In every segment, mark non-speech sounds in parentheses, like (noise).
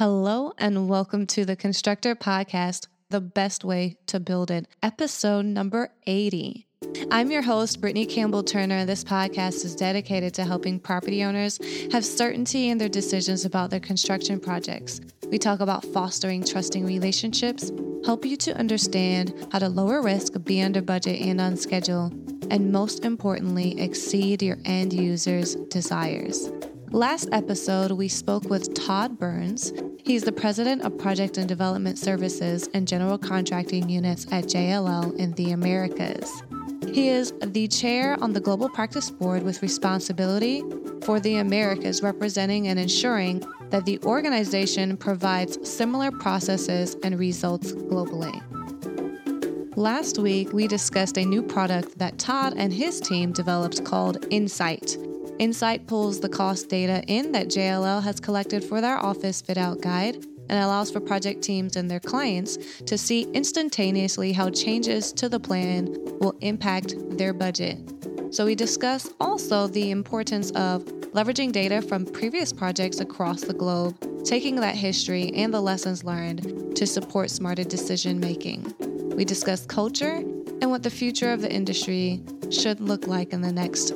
Hello, and welcome to the Constructrr Podcast, The Best Way to Build It, episode number 80. I'm your host, Brittanie Campbell Turner. This podcast is dedicated to helping property owners have certainty in their decisions about their construction projects. We talk about fostering trusting relationships, help you to understand how to lower risk, be under budget and on schedule, and most importantly, exceed your end users' desires. Last episode, we spoke with Todd Burns. He's the president of Project and Development Services and General Contracting Units at JLL in the Americas. He is the chair on the Global Practice Board with responsibility for the Americas, representing and ensuring that the organization provides similar processes and results globally. Last week, we discussed a new product that Todd and his team developed called Insight. Insight pulls the cost data in that JLL has collected for their office fit out guide and allows for project teams and their clients to see instantaneously how changes to the plan will impact their budget. So, we discuss also the importance of leveraging data from previous projects across the globe, taking that history and the lessons learned to support smarter decision making. We discuss culture and what the future of the industry should look like in the next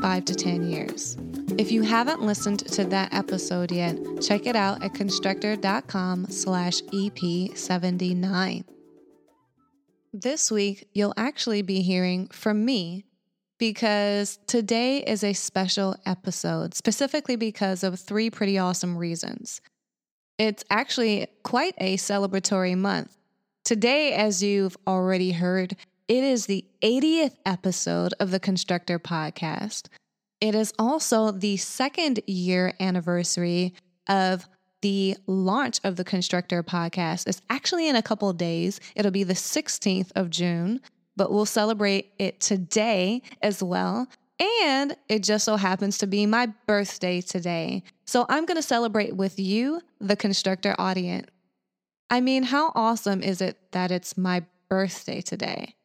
five to 10 years. If you haven't listened to that episode yet, check it out at constructrr.com slash EP79. This week, you'll actually be hearing from me because today is a special episode, specifically because of three pretty awesome reasons. It's actually quite a celebratory month. Today, as you've already heard, it is the 80th episode of the Constructrr Podcast. It is also the second year anniversary of the launch of the Constructrr Podcast. It's actually in a couple days. It'll be the 16th of June, but we'll celebrate it today as well. And it just so happens to be my birthday today. So I'm going to celebrate with you, the Constructrr audience. I mean, how awesome is it that it's my birthday today?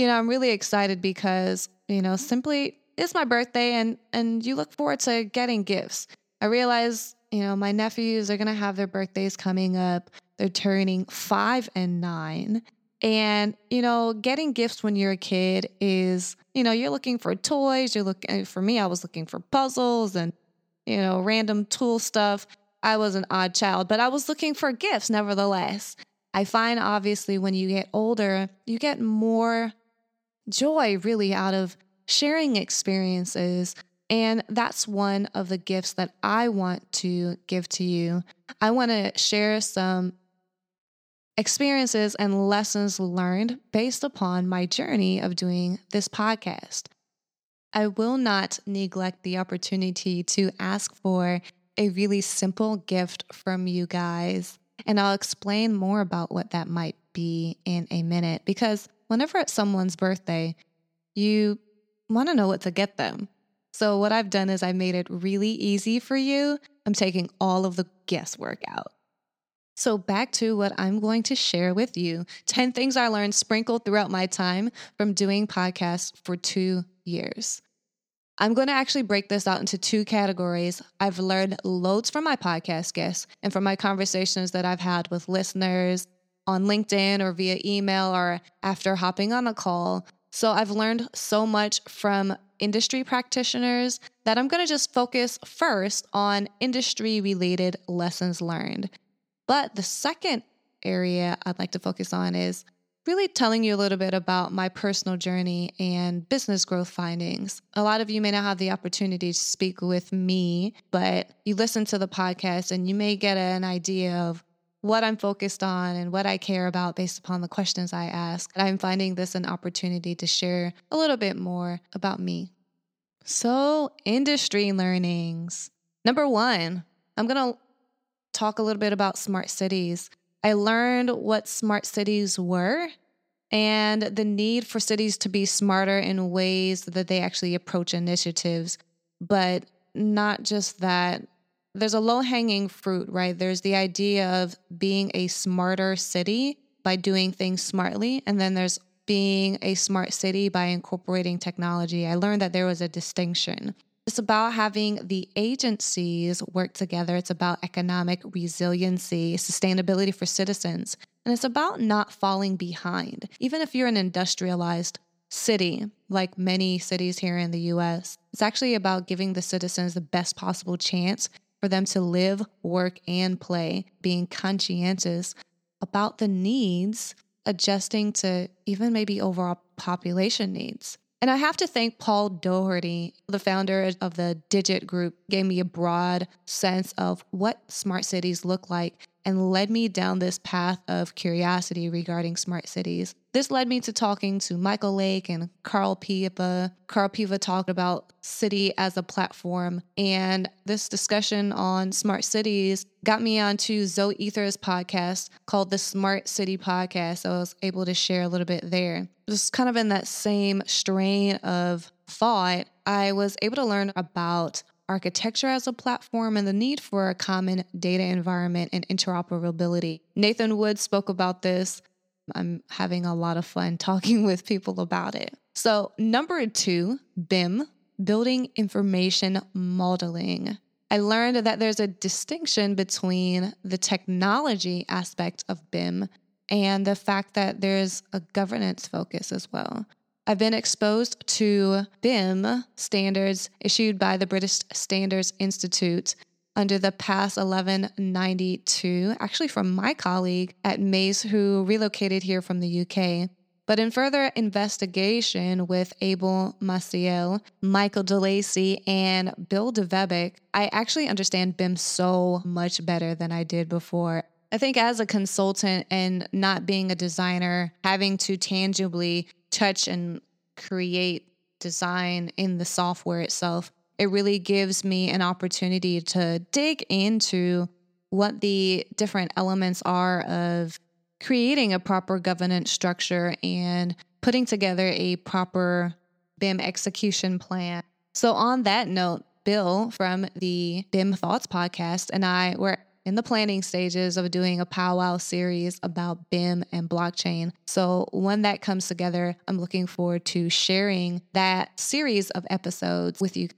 You know, I'm really excited because, you know, simply it's my birthday and and you look forward to getting gifts. I realize, you know, my nephews are going to have their birthdays coming up. They're turning 5 and 9. And, you know, getting gifts when you're a kid is, you know, you're looking for toys, you're looking for me, I was looking for puzzles and, you know, random tool stuff. I was an odd child, but I was looking for gifts nevertheless. I find obviously when you get older, you get more joy really out of sharing experiences. And that's one of the gifts that I want to give to you. I want to share some experiences and lessons learned based upon my journey of doing this podcast. I will not neglect the opportunity to ask for a really simple gift from you guys. And I'll explain more about what that might be in a minute because whenever it's someone's birthday, you want to know what to get them. So, what I've done is I made it really easy for you. I'm taking all of the guesswork out. So, back to what I'm going to share with you 10 things I learned sprinkled throughout my time from doing podcasts for two years. I'm going to actually break this out into two categories. I've learned loads from my podcast guests and from my conversations that I've had with listeners, on LinkedIn or via email or after hopping on a call. So I've learned so much from industry practitioners that I'm going to just focus first on industry related lessons learned. But the second area I'd like to focus on is really telling you a little bit about my personal journey and business growth findings. A lot of you may not have the opportunity to speak with me, but you listen to the podcast and you may get an idea of what I'm focused on and what I care about based upon the questions I ask. I'm finding this an opportunity to share a little bit more about me. So, industry learnings. Number one, I'm going to talk a little bit about smart cities. I learned what smart cities were and the need for cities to be smarter in ways that they actually approach initiatives. But not just that, there's a low hanging fruit, right? There's the idea of being a smarter city by doing things smartly. And then there's being a smart city by incorporating technology. I learned that there was a distinction. It's about having the agencies work together. It's about economic resiliency, sustainability for citizens. And it's about not falling behind. Even if you're an industrialized city, like many cities here in the US, it's actually about giving the citizens the best possible chance for them to live, work, and play, being conscientious about the needs, adjusting to even maybe overall population needs. And I have to thank Paul Doherty, the founder of the Digit Group, gave me a broad sense of what smart cities look like and led me down this path of curiosity regarding smart cities. This led me to talking to Michael Lake and Carl Piva. Carl Piva talked about city as a platform, and this discussion on smart cities got me onto Zoe Eather's podcast called the Smart City Podcast. So I was able to share a little bit there. Just kind of in that same strain of thought, I was able to learn about architecture as a platform, and the need for a common data environment and interoperability. Nathan Wood spoke about this. I'm having a lot of fun (laughs) talking with people about it. So, number two, BIM, building information modeling. I learned that there's a distinction between the technology aspect of BIM and the fact that there's a governance focus as well. I've been exposed to BIM standards issued by the British Standards Institute under the PAS 1192, actually from my colleague at Mace who relocated here from the UK. But in further investigation with Abel Maciel, Michael DeLacy, and Bill Debevoise, I actually understand BIM so much better than I did before. I think as a consultant and not being a designer, having to tangibly touch and create design in the software itself, it really gives me an opportunity to dig into what the different elements are of creating a proper governance structure and putting together a proper BIM execution plan. So, on that note, Bill from the BIM Thoughts podcast and I were in the planning stages of doing a powwow series about BIM and blockchain. So when that comes together, I'm looking forward to sharing that series of episodes with you.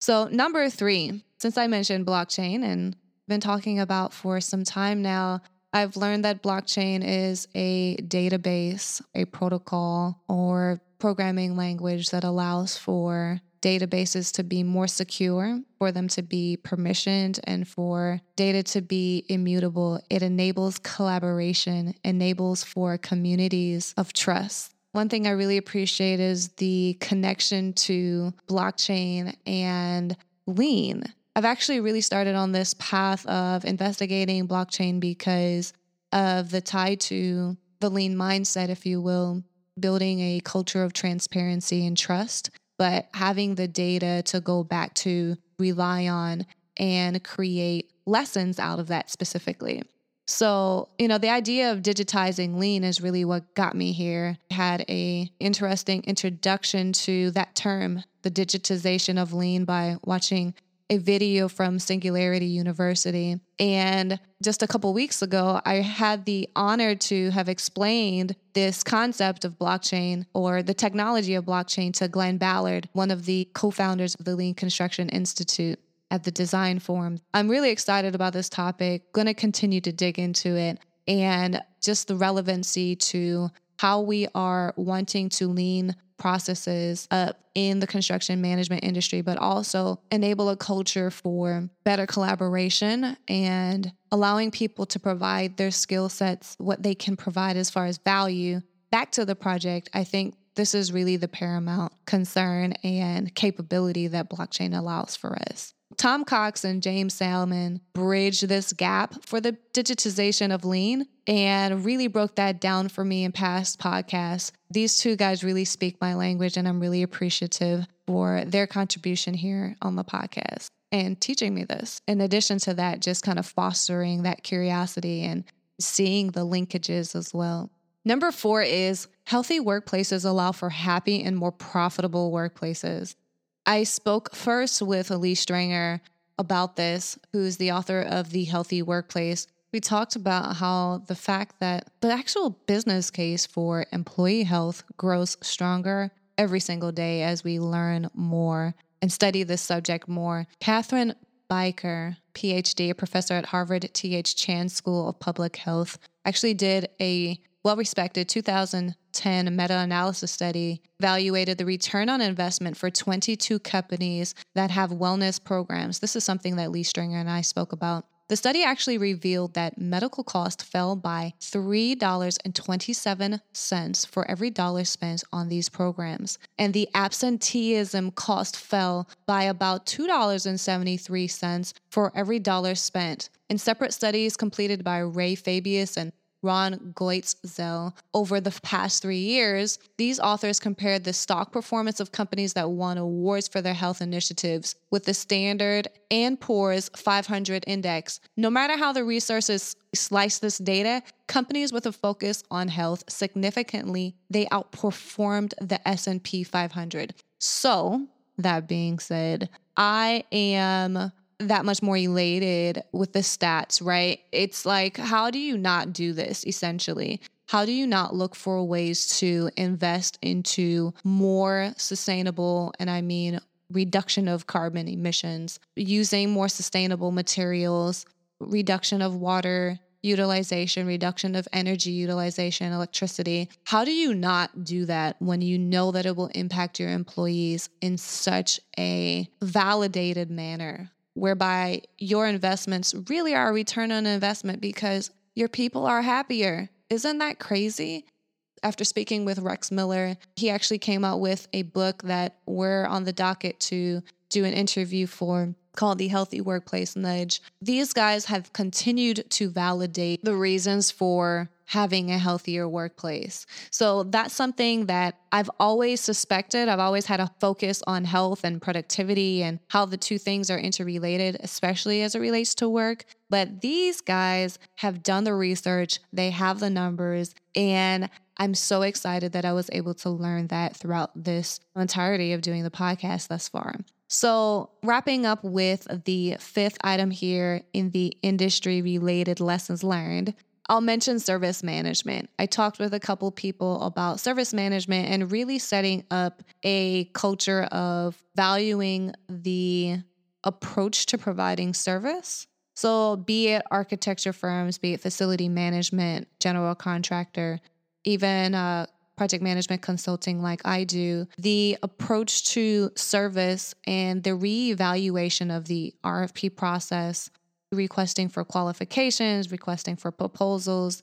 So, number three, since I mentioned blockchain and been talking about for some time now, I've learned that blockchain is a database, a protocol, or programming language that allows for databases to be more secure, for them to be permissioned, and for data to be immutable. It enables collaboration, enables for communities of trust. One thing I really appreciate is the connection to blockchain and lean. I've actually really started on this path of investigating blockchain because of the tie to the lean mindset, if you will, building a culture of transparency and trust but having the data to go back to rely on and create lessons out of that specifically. So, you know, the idea of digitizing lean is really what got me here. I had a interesting introduction to that term, the digitization of lean by watching a video from Singularity University. And just a couple weeks ago, I had the honor to have explained this concept of blockchain or the technology of blockchain to Glenn Ballard, one of the co founders of the Lean Construction Institute at the Design Forum. I'm really excited about this topic, going to continue to dig into it and just the relevancy to how we are wanting to lean processes up in the construction management industry, but also enable a culture for better collaboration and allowing people to provide their skill sets, what they can provide as far as value back to the project. I think this is really the paramount concern and capability that blockchain allows for us. Tom Cox and James Salmon bridged this gap for the digitization of lean and really broke that down for me in past podcasts. These two guys really speak my language, and I'm really appreciative for their contribution here on the podcast and teaching me this. In addition to that, just kind of fostering that curiosity and seeing the linkages as well. Number four is healthy workplaces allow for happy and more profitable workplaces. I spoke first with Leigh Stringer about this, who's the author of The Healthy Workplace. We talked about how the fact that the actual business case for employee health grows stronger every single day as we learn more and study this subject more. Catherine Baicker, PhD, a professor at Harvard T.H. Chan School of Public Health, actually did a well respected 2010 meta analysis study evaluated the return on investment for 22 companies that have wellness programs. This is something that Leigh Stringer and I spoke about. The study actually revealed that medical cost fell by $3.27 for every dollar spent on these programs, and the absenteeism cost fell by about $2.73 for every dollar spent. In separate studies completed by Ray Fabius and Ron Goetzel over the past three years, these authors compared the stock performance of companies that won awards for their health initiatives with the Standard and Poor's 500 index. No matter how the researchers slice this data, companies with a focus on health significantly they outperformed the S&P 500. So, that being said, I am that much more elated with the stats, right? It's like, how do you not do this essentially? How do you not look for ways to invest into more sustainable, and I mean reduction of carbon emissions, using more sustainable materials, reduction of water utilization, reduction of energy utilization, electricity. How do you not do that when you know that it will impact your employees in such a validated manner? Whereby your investments really are a return on investment because your people are happier. Isn't that crazy? After speaking with Rex Miller, he actually came out with a book that we're on the docket to do an interview for called The Healthy Workplace Nudge. These guys have continued to validate the reasons for having a healthier workplace. So that's something that I've always suspected. I've always had a focus on health and productivity and how the two things are interrelated, especially as it relates to work. But these guys have done the research, they have the numbers, and I'm so excited that I was able to learn that throughout this entirety of doing the podcast thus far. So, wrapping up with the fifth item here in the industry related lessons learned, I'll mention service management. I talked with a couple people about service management and really setting up a culture of valuing the approach to providing service. So, be it architecture firms, be it facility management, general contractor, even uh, project management consulting like I do, the approach to service and the reevaluation of the RFP process requesting for qualifications, requesting for proposals.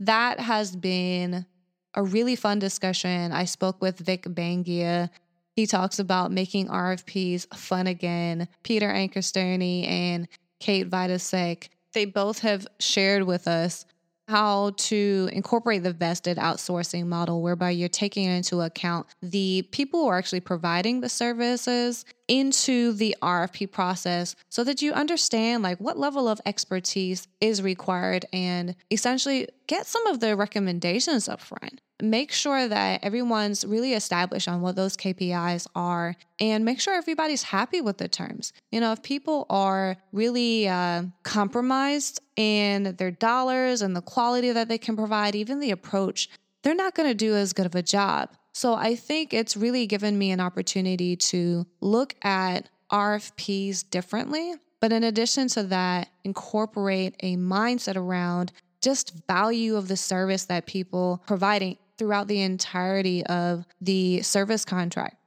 That has been a really fun discussion. I spoke with Vic Bangia. He talks about making RFPs fun again. Peter Ankerstjerne and Kate Vitasek, they both have shared with us how to incorporate the vested outsourcing model, whereby you're taking into account the people who are actually providing the services into the RFP process so that you understand like what level of expertise is required and essentially get some of the recommendations up front make sure that everyone's really established on what those KPIs are and make sure everybody's happy with the terms. You know, if people are really uh, compromised in their dollars and the quality that they can provide, even the approach, they're not going to do as good of a job. So I think it's really given me an opportunity to look at RFPs differently. But in addition to that, incorporate a mindset around just value of the service that people providing throughout the entirety of the service contract.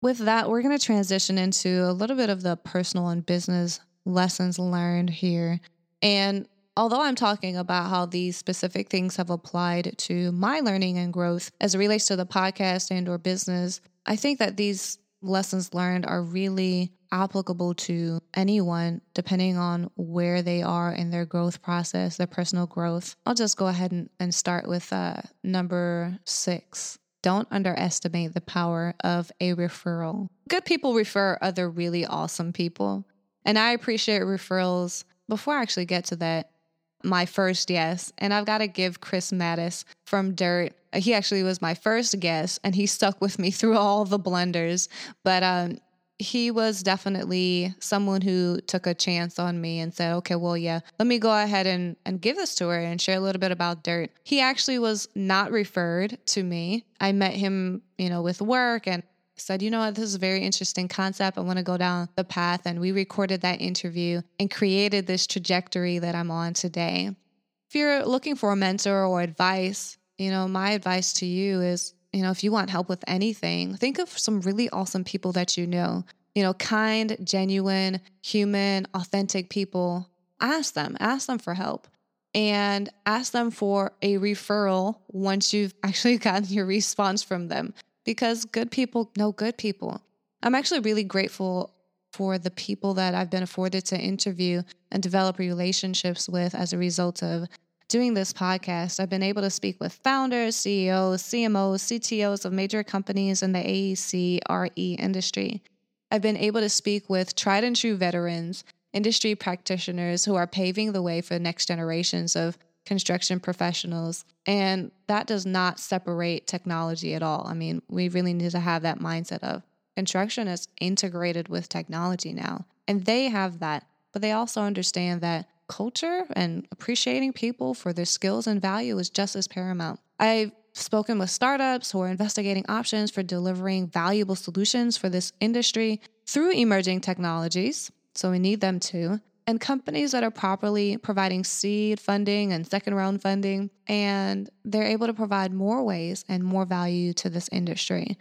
With that, we're going to transition into a little bit of the personal and business lessons learned here. And although I'm talking about how these specific things have applied to my learning and growth as it relates to the podcast and or business, I think that these lessons learned are really applicable to anyone depending on where they are in their growth process, their personal growth. I'll just go ahead and, and start with uh, number six. Don't underestimate the power of a referral. Good people refer other really awesome people. And I appreciate referrals. Before I actually get to that, my first yes. And I've got to give Chris Mattis from Dirt. He actually was my first guest and he stuck with me (laughs) through all the blunders. But um, he was definitely someone who took a chance on me and said, okay, well, yeah, let me go ahead and, and give this to her and share a little bit about dirt. He actually was not referred to me. I met him, you know, with work and said, you know what, this is a very interesting concept. I want to go down the path. And we recorded that interview and created this trajectory that I'm on today. If you're looking for a mentor or advice, you know, my advice to you is, you know, if you want help with anything, think of some really awesome people that you know, you know, kind, genuine, human, authentic people. Ask them, ask them for help and ask them for a referral once you've (laughs) actually gotten your response from them because good people know good people. I'm actually really grateful for the people that I've been afforded to interview and develop relationships with as a result of doing this podcast. I've been able to speak with founders, CEOs, CMOs, CTOs of major companies in the AEC RE industry. I've been able to speak with tried and true veterans, industry practitioners who are paving the way for next generations of construction professionals. And that does not separate technology at all. I mean, we really need to have that mindset of construction is integrated with technology now. And they have that, but they also understand that culture and appreciating people for their skills and value is just as paramount. I've spoken with startups who are investigating options for delivering valuable solutions for this industry through emerging technologies. So we need them too and companies that are properly providing seed funding and second round funding, and they're able to provide more ways and more value to this industry.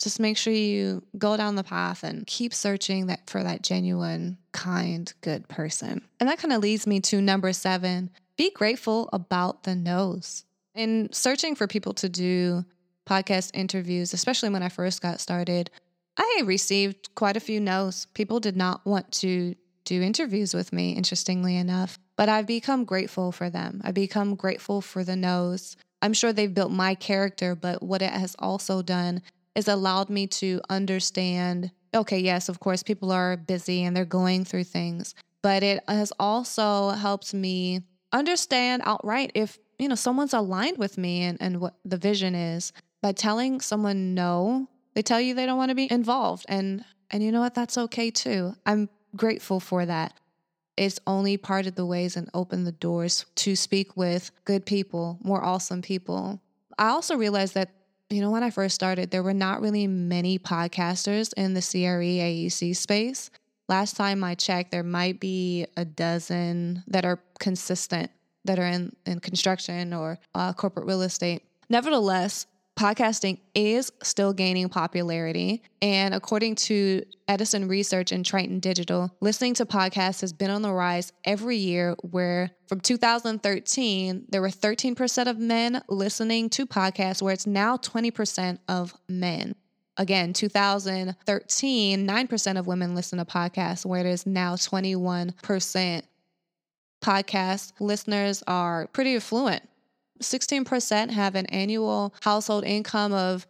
Just make sure you go down the path and keep searching that for that genuine, kind, good person. And that kind of leads me to number seven be grateful about the no's. In searching for people to do podcast interviews, especially when I first got started, I received quite a few no's. People did not want to do interviews with me, interestingly enough. But I've become grateful for them. I've become grateful for the no's. I'm sure they've built my character, but what it has also done is allowed me to understand okay, yes, of course, people are busy and they're going through things, but it has also helped me understand outright if, you know, someone's aligned with me and, and what the vision is. By telling someone no, they tell you they don't want to be involved. And and you know what? That's okay too. I'm grateful for that. It's only parted the ways and opened the doors to speak with good people, more awesome people. I also realized that, you know, when I first started, there were not really many podcasters in the CRE AEC space. Last time I checked, there might be a dozen that are consistent, that are in, in construction or uh, corporate real estate. Nevertheless, podcasting is still gaining popularity. And according to Edison Research and Triton Digital, listening to podcasts has been on the rise every year, where from 2013, there were 13% of men listening to podcasts, where it's now 20% of men. Again, 2013, 9% of women listen to podcasts, where it is now 21%. Podcast listeners are pretty affluent 16% have an annual household income of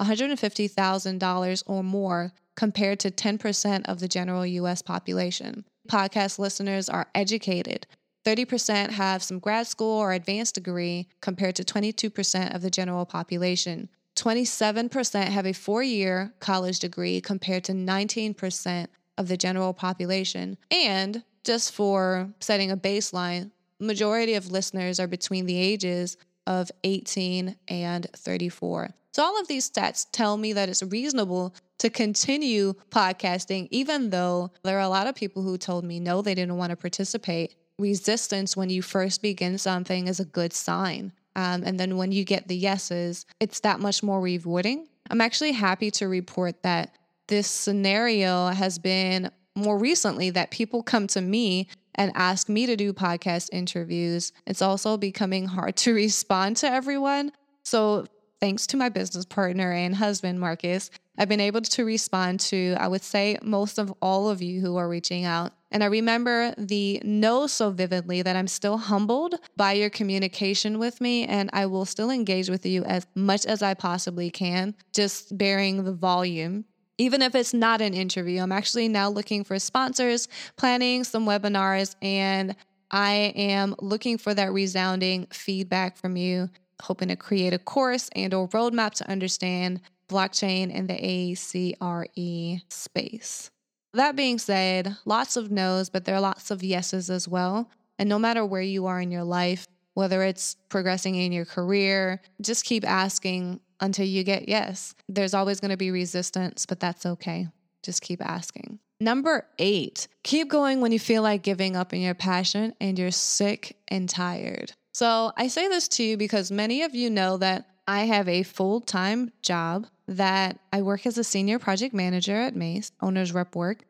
$150,000 or more compared to 10% of the general US population. Podcast listeners are educated. 30% have some grad school or advanced degree compared to 22% of the general population. 27% have a four year college degree compared to 19% of the general population. And just for setting a baseline, majority of listeners are between the ages of 18 and 34. So, all of these stats tell me that it's reasonable to continue podcasting, even though there are a lot of people who told me no, they didn't want to participate. Resistance when you first begin something is a good sign. Um, and then when you get the yeses, it's that much more rewarding. I'm actually happy to report that this scenario has been more recently that people come to me and ask me to do podcast interviews. It's also becoming hard to (laughs) respond to everyone. So, thanks to my business partner and husband, Marcus, I've been able to respond to, I would say, most of all of you who are reaching out. And I remember the no so vividly that I'm still humbled by your communication with me, and I will still engage with you as much as I possibly can, just bearing the volume even if it's not an interview. I'm actually now looking for sponsors, planning some webinars, and I am looking for that resounding feedback from you, hoping to create a course and or roadmap to understand blockchain in the ACRE space. That being said, lots of no's, but there are lots of yeses as well. And no matter where you are in your life, whether it's progressing in your career, just keep asking until you get yes. There's always going to be resistance, but that's okay. Just keep asking. Number eight, keep going when you feel like giving up in your passion and you're sick and tired. So I say this to you because many of you know that I have a full time job that I work as a senior project manager at Mace, owner's rep work.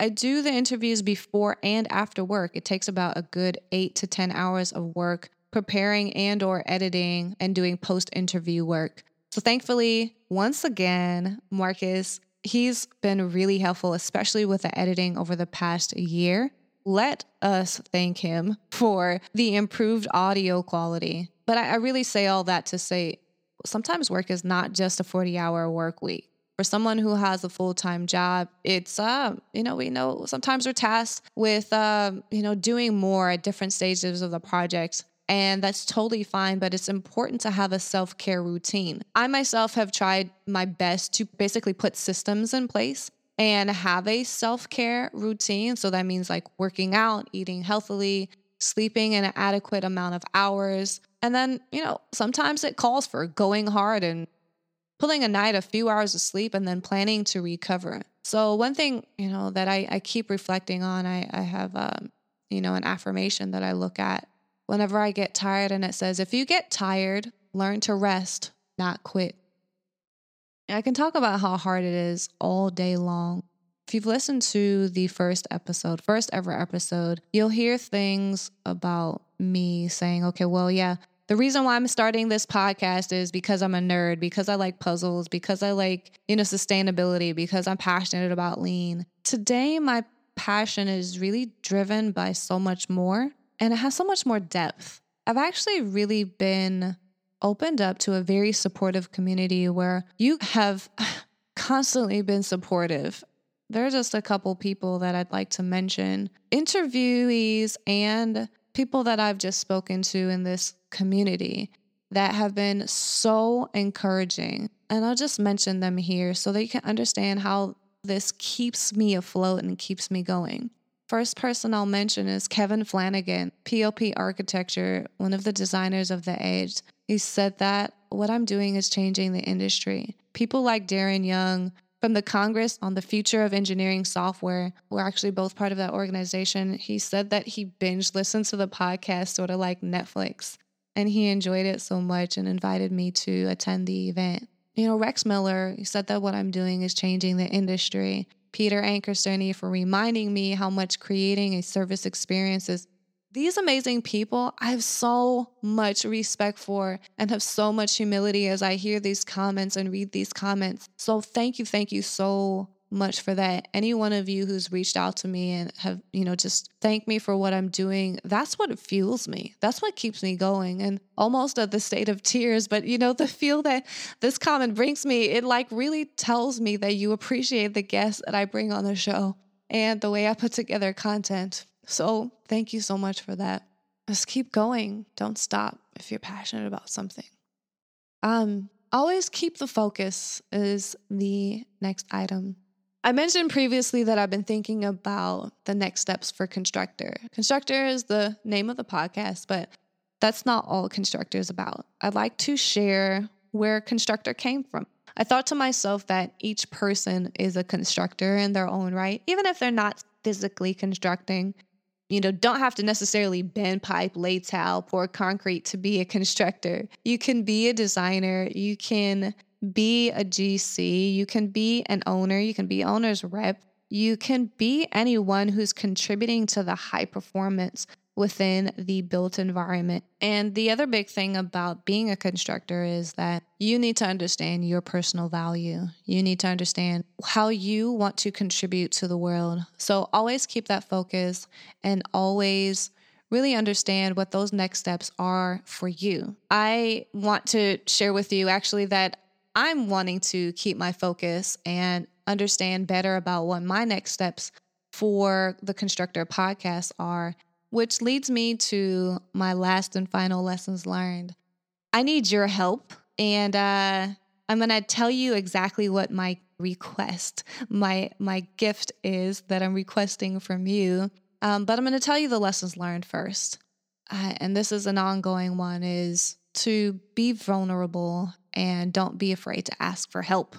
I do the interviews before and after work. It takes about a good eight to 10 hours of work preparing and or editing and doing post interview work. So thankfully, once again, Marcus, he's been really helpful, especially with the editing over the past year. Let us thank him for the improved audio quality. But I, I really say all that to say sometimes work is not just a 40 hour work week. For someone who has a full time job, it's, uh, you know, we know sometimes we're tasked with, uh, you know, doing more at different stages of the project and that's totally fine, but it's important to have a self care routine. I myself have tried my best to basically put systems in place and have a self care routine. So that means like working out, eating healthily, sleeping an adequate amount of hours. And then, you know, sometimes it calls for going hard and pulling a night, a few hours of sleep, and then planning to recover. So, one thing, you know, that I, I keep reflecting on, I, I have, um, you know, an affirmation that I look at whenever I get tired, and it says, if you get tired, learn to rest, not quit. I can talk about how hard it is all day long. If you've listened to the first episode, first ever episode, you'll hear things about me saying, okay, well, yeah, the reason why I'm starting this podcast is because I'm a nerd, because I like puzzles, because I like, you know, sustainability, because I'm passionate about lean. Today, my passion is really driven by so much more and it has so much more depth. I've actually really been opened up to a very supportive community where you have (laughs) constantly been supportive. There are just a couple people that I'd like to mention interviewees and people that I've just spoken to in this community that have been so encouraging. And I'll just mention them here so that you can understand how this keeps me afloat and keeps me going. First person I'll mention is Kevin Flanagan, POP Architecture, one of the designers of the age. He said that what I'm doing is changing the industry. People like Darren Young from the Congress on the Future of Engineering Software, we're actually both part of that organization. He said that he binge listened to the podcast sort of like Netflix, and he enjoyed it so much and invited me to attend the event. You know, Rex Miller, said that what I'm doing is changing the industry. Peter Ankerstjerne for reminding me how much creating a service experience is. These amazing people, I have so much respect for and have so much humility as I hear these comments and read these comments. So, thank you, thank you so much for that. Any one of you who's reached out to me and have, you know, just thank me for what I'm doing, that's what fuels me. That's what keeps me going and almost at the state of tears. But, you know, the feel that this comment brings me, it like really tells me that you appreciate the guests that I bring on the show and the way I put together content. So thank you so much for that. Just keep going. Don't stop if you're passionate about something. Um, always keep the focus is the next item. I mentioned previously that I've been thinking about the next steps for Constructrr. Constructrr is the name of the podcast, but that's not all Constructrr is about. I'd like to share where Constructrr came from. I thought to myself that each person is a constructor in their own right, even if they're not physically constructing. You know, don't have to necessarily bend pipe, lay tile, pour concrete to be a constructor. You can be a designer. You can be a GC, you can be an owner, you can be owner's rep, you can be anyone who's contributing to the high performance within the built environment. And the other big thing about being a constructor is that you need to understand your personal value. You need to understand how you want to contribute to the world. So always keep that focus and always really understand what those next steps are for you. I want to share with you actually that I'm wanting to keep my focus and understand better about what my next steps for the Constructrr podcast are, which leads me to my last and final lessons learned. I need your help, and uh, I'm going to tell you exactly what my request, my my gift is that I'm requesting from you. Um, but I'm going to tell you the lessons learned first, uh, and this is an ongoing one: is to be vulnerable and don't be afraid to ask for help.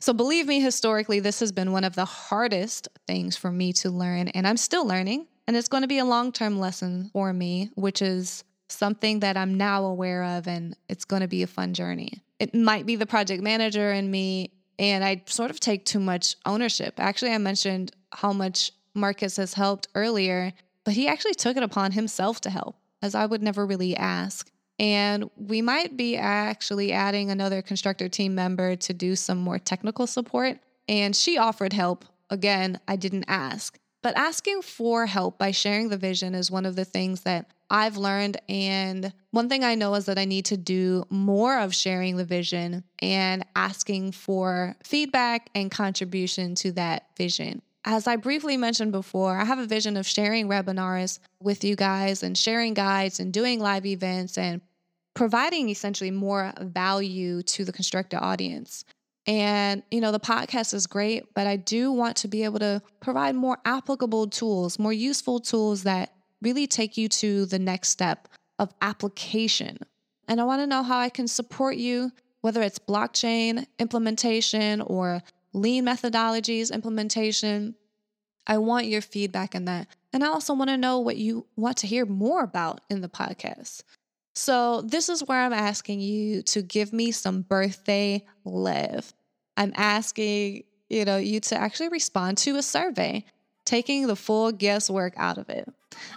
So, believe me, historically, this has been one of the hardest things for me to learn, and I'm still learning. And it's going to be a long term lesson for me, which is something that I'm now aware of, and it's going to be a fun journey. It might be the project manager in me, and I sort of take too much ownership. Actually, I mentioned how much Marcus has helped earlier, but he actually took it upon himself to help, as I would never really ask. And we might be actually adding another constructor team member to do some more technical support. And she offered help. Again, I didn't ask. But asking for help by sharing the vision is one of the things that I've learned. And one thing I know is that I need to do more of sharing the vision and asking for feedback and contribution to that vision. As I briefly mentioned before, I have a vision of sharing webinars with you guys and sharing guides and doing live events and providing essentially more value to the constructrr audience. And, you know, the podcast is great, but I do want to be able to provide more applicable tools, more useful tools that really take you to the next step of application. And I want to know how I can support you, whether it's blockchain implementation or lean methodologies implementation. I want your feedback in that. And I also want to know what you want to hear more about in the podcast. So, this is where I'm asking you to give me some birthday love. I'm asking, you know, you to actually respond to a survey, taking the full guesswork out of it.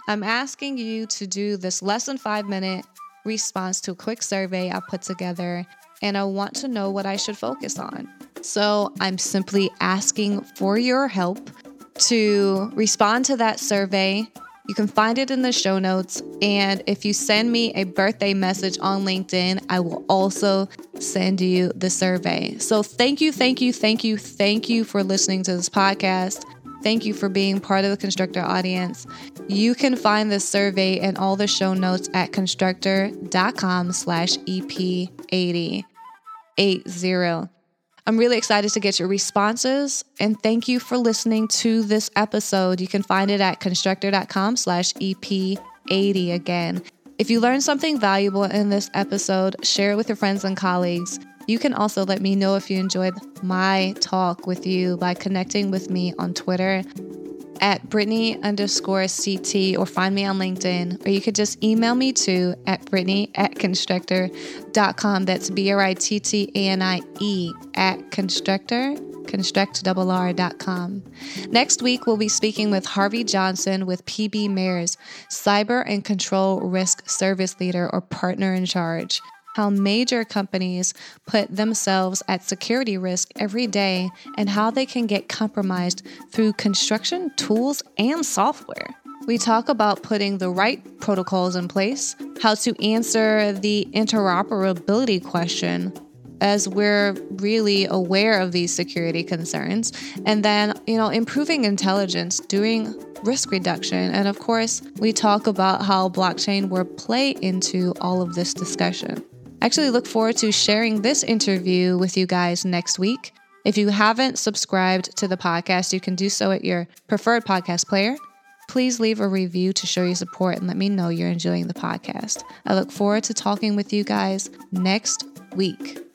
I'm asking you to do this less than 5 minute response to a quick survey I put together, and I want to know what I should focus on. So, I'm simply asking for your help to respond to that survey you can find it in the show notes. And if you send me a birthday message on LinkedIn, I will also send you the survey. So thank you, thank you, thank you, thank you for listening to this podcast. Thank you for being part of the constructrr audience. You can find the survey and all the show notes at constructrr.com slash EP80. 80. I'm really excited to get your responses and thank you for listening to this episode. You can find it at constructrr.com slash EP80 again. If you learned something valuable in this episode, share it with your friends and colleagues. You can also let me know if you enjoyed my talk with you by connecting with me on Twitter at Brittanie underscore CT or find me on LinkedIn, or you could just email me to at Brittanie at constructrr.com. That's B R I T T A N I E at constructor constructrr.com. Next week, we'll be speaking with Harvey Johnson with PBMares, Cyber and Control Risk Service Leader or Partner in Charge how major companies put themselves at security risk every day and how they can get compromised through construction tools and software. We talk about putting the right protocols in place, how to answer the interoperability question as we're really aware of these security concerns, and then, you know, improving intelligence, doing risk reduction. And of course, we talk about how blockchain will play into all of this discussion. I actually look forward to sharing this interview with you guys next week. If you haven't subscribed to the podcast, you can do so at your preferred podcast player. Please leave a review to show your support and let me know you're enjoying the podcast. I look forward to talking with you guys next week.